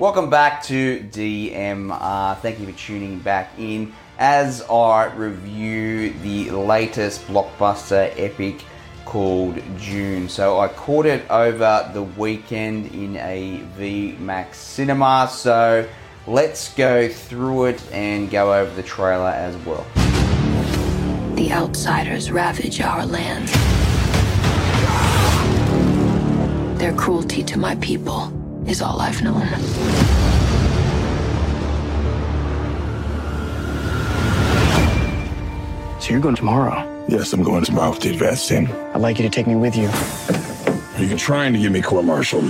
Welcome back to DMR. Thank you for tuning back in as I review the latest blockbuster epic called Dune. So I caught it over the weekend in a VMAX cinema. So let's go through it and go over the trailer as well. The outsiders ravage our land. Their cruelty to my people is all I've known. So you're going tomorrow? Yes, I'm going tomorrow with the advance team. I'd like you to take me with you. Are you trying to give me court martial?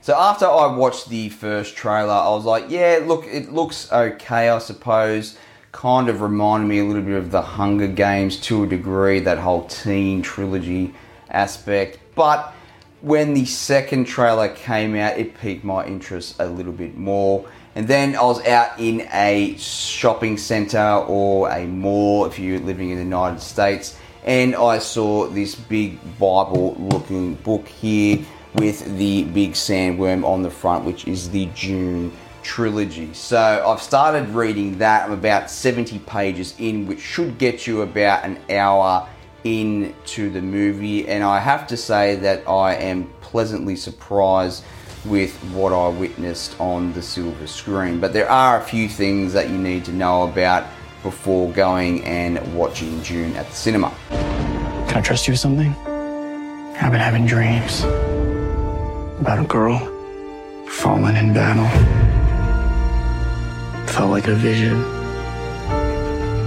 So after I watched the first trailer, I was like, yeah, look, it looks okay, I suppose. Kind of reminded me a little bit of the Hunger Games to a degree, that whole teen trilogy aspect. But when the second trailer came out, it piqued my interest a little bit more. And then I was out in a shopping center or a mall if you're living in the United States, and I saw this big Bible looking book here with the big sandworm on the front, which is the Dune trilogy. So I've started reading that. I'm about 70 pages in, which should get you about an hour into the movie, and I have to say that I am pleasantly surprised with what I witnessed on the silver screen. But there are a few things that you need to know about before going and watching Dune at the cinema. Can I trust you with something? I've been having dreams about a girl fallen in battle. Felt like a vision.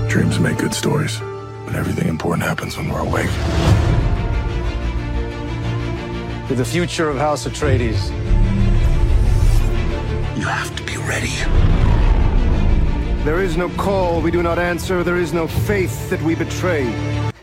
Dreams make good stories, but everything important happens when we're awake. To the future of House Atreides. You have to be ready. There is no call we do not answer. There is no faith that we betray.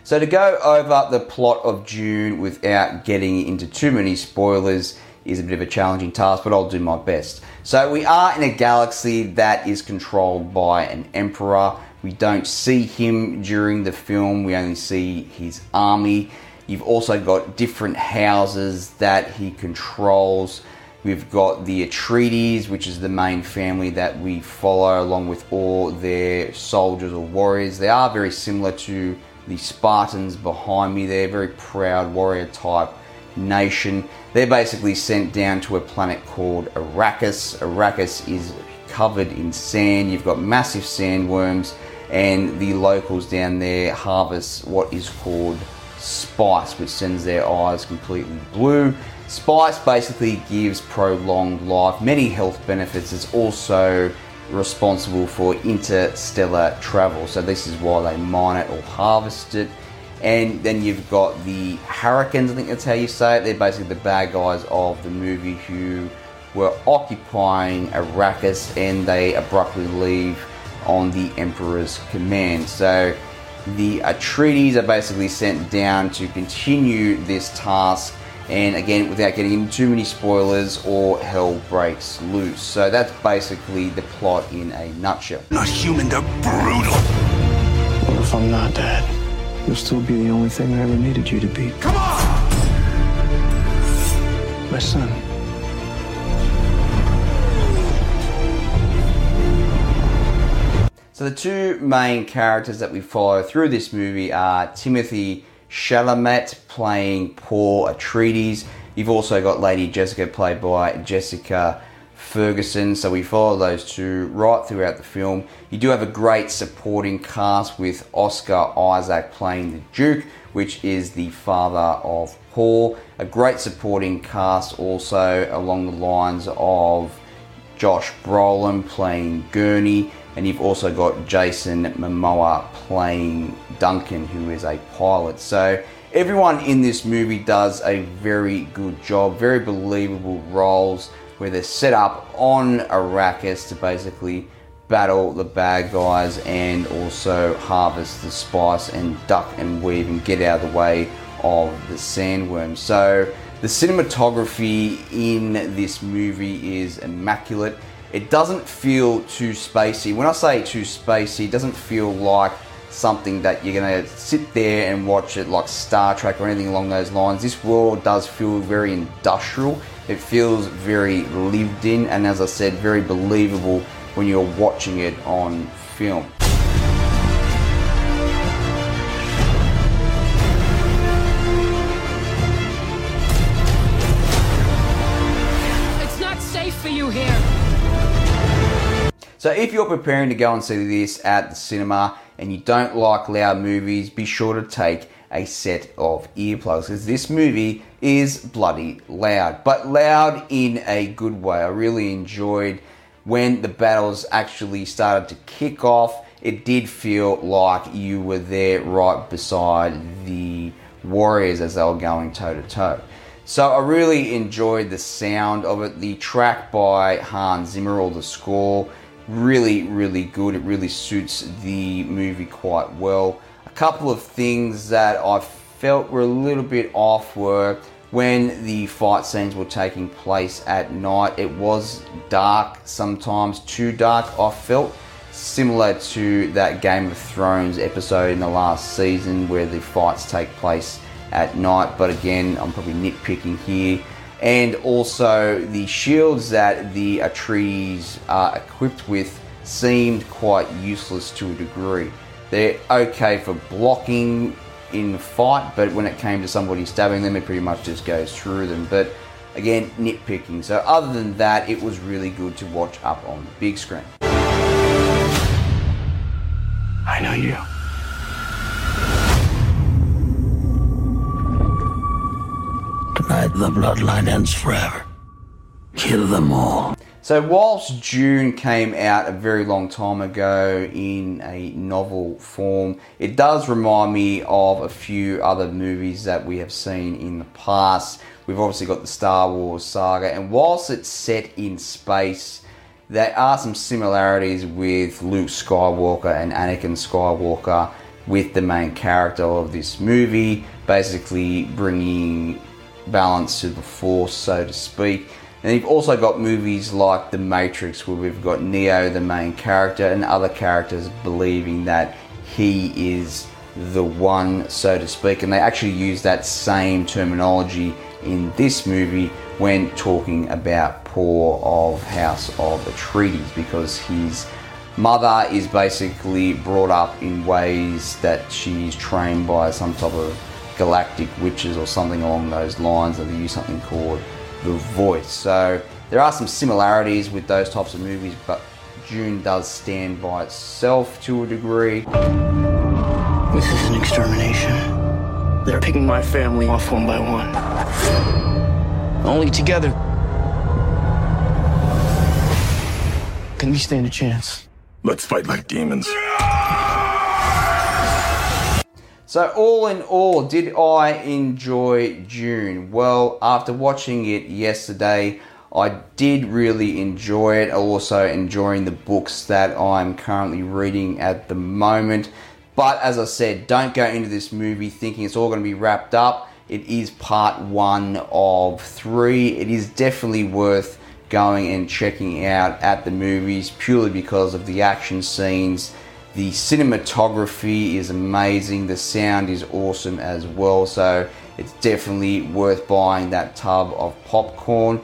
So, to go over the plot of Dune without getting into too many spoilers is a bit of a challenging task, but I'll do my best. So, we are in a galaxy that is controlled by an emperor. We don't see him during the film, we only see his army. You've also got different houses that he controls. We've got the Atreides, which is the main family that we follow, along with all their soldiers or warriors. They are very similar to the Spartans behind me. They're very proud warrior type nation. They're basically sent down to a planet called Arrakis. Arrakis is covered in sand. You've got massive sandworms, and the locals down there harvest what is called spice, which sends their eyes completely blue. Spice basically gives prolonged life, many health benefits. It's also responsible for interstellar travel. So this is why they mine it or harvest it. And then you've got the Harkonnens, I think that's how you say it. They're basically the bad guys of the movie who were occupying Arrakis and they abruptly leave on the Emperor's command. So the Atreides are basically sent down to continue this task and again without getting into too many spoilers or hell breaks loose so that's basically the plot in a nutshell Not human, they're brutal. What if I'm not dead? You'll still be the only thing I ever needed you to be. Come on! My son. So the two main characters that we follow through this movie are timothy chalamet playing paul atreides you've also got lady jessica played by jessica Ferguson. So we follow those two right throughout the film. You do have a great supporting cast with Oscar Isaac playing the Duke, which is the father of Paul. A great supporting cast also along the lines of Josh Brolin playing Gurney, and you've also got Jason Momoa playing Duncan, who is a pilot. So everyone in this movie does a very good job, very believable roles where they're set up on Arrakis to basically battle the bad guys and also harvest the spice and duck and weave and get out of the way of the sandworm. So the cinematography in this movie is immaculate. It doesn't feel too spacey. When I say too spacey, it doesn't feel like something that you're gonna sit there and watch it like Star Trek or anything along those lines. This world does feel very industrial. It feels very lived in, and as I said, very believable when you're watching it on film. It's not safe for you here. So if you're preparing to go and see this at the cinema and you don't like loud movies, be sure to take a set of earplugs because this movie is bloody loud, but loud in a good way. I really enjoyed when the battles actually started to kick off. It did feel like you were there right beside the warriors as they were going toe to toe. So I really enjoyed the sound of it. The track by Hans Zimmer, or the score, really, really good. It really suits the movie quite well. A couple of things that I felt were a little bit off were when the fight scenes were taking place at night. It was dark, sometimes too dark, I felt. Similar to that Game of Thrones episode in the last season where the fights take place at night, but again, I'm probably nitpicking here. And also, the shields that the Atreides are equipped with seemed quite useless to a degree. They're okay for blocking in the fight, but when it came to somebody stabbing them, it pretty much just goes through them. But again, nitpicking. So, other than that, it was really good to watch up on the big screen. I know you. The bloodline ends forever. Kill them all. So, whilst Dune came out a very long time ago in a novel form, it does remind me of a few other movies that we have seen in the past. We've obviously got the Star Wars saga, and whilst it's set in space, there are some similarities with Luke Skywalker and Anakin Skywalker with the main character of this movie, basically bringing balance to the Force, so to speak. And you've also got movies like The Matrix, where we've got Neo, the main character, and other characters believing that he is the one, so to speak. And they actually use that same terminology in this movie when talking about Paul of House of Atreides, because his mother is basically brought up in ways that she's trained by some type of galactic witches or something along those lines, and they use something called the voice. So there are some similarities with those types of movies, but Dune does stand by itself to a degree. This is an extermination. They're picking my family off one by one. Only together can we stand a chance. Let's fight like demons. So, all in all, did I enjoy Dune? Well, after watching it yesterday, I did really enjoy it. Also, enjoying the books that I'm currently reading at the moment. But as I said, don't go into this movie thinking it's all going to be wrapped up. It is part one of three. It is definitely worth going and checking out at the movies purely because of the action scenes. The cinematography is amazing, the sound is awesome as well, so it's definitely worth buying that tub of popcorn.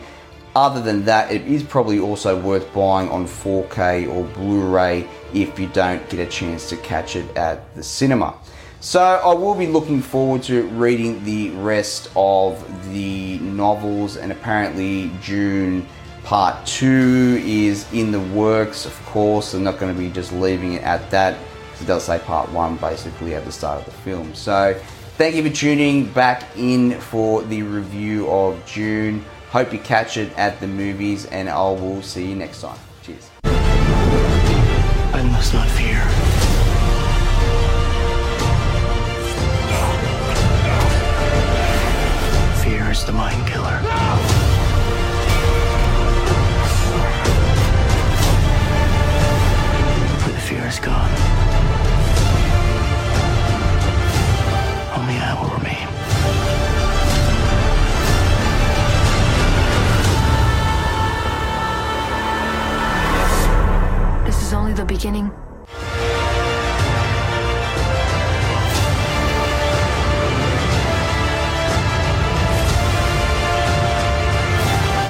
Other than that, it is probably also worth buying on 4K or Blu ray if you don't get a chance to catch it at the cinema. So, I will be looking forward to reading the rest of the novels, and apparently, Dune Part 2 is in the works, of course. They're not going to be just leaving it at that. It does say Part 1 basically at the start of the film. So, thank you for tuning back in for the review of Dune. Hope you catch it at the movies, and I will see you next time. Cheers. I must not. Fear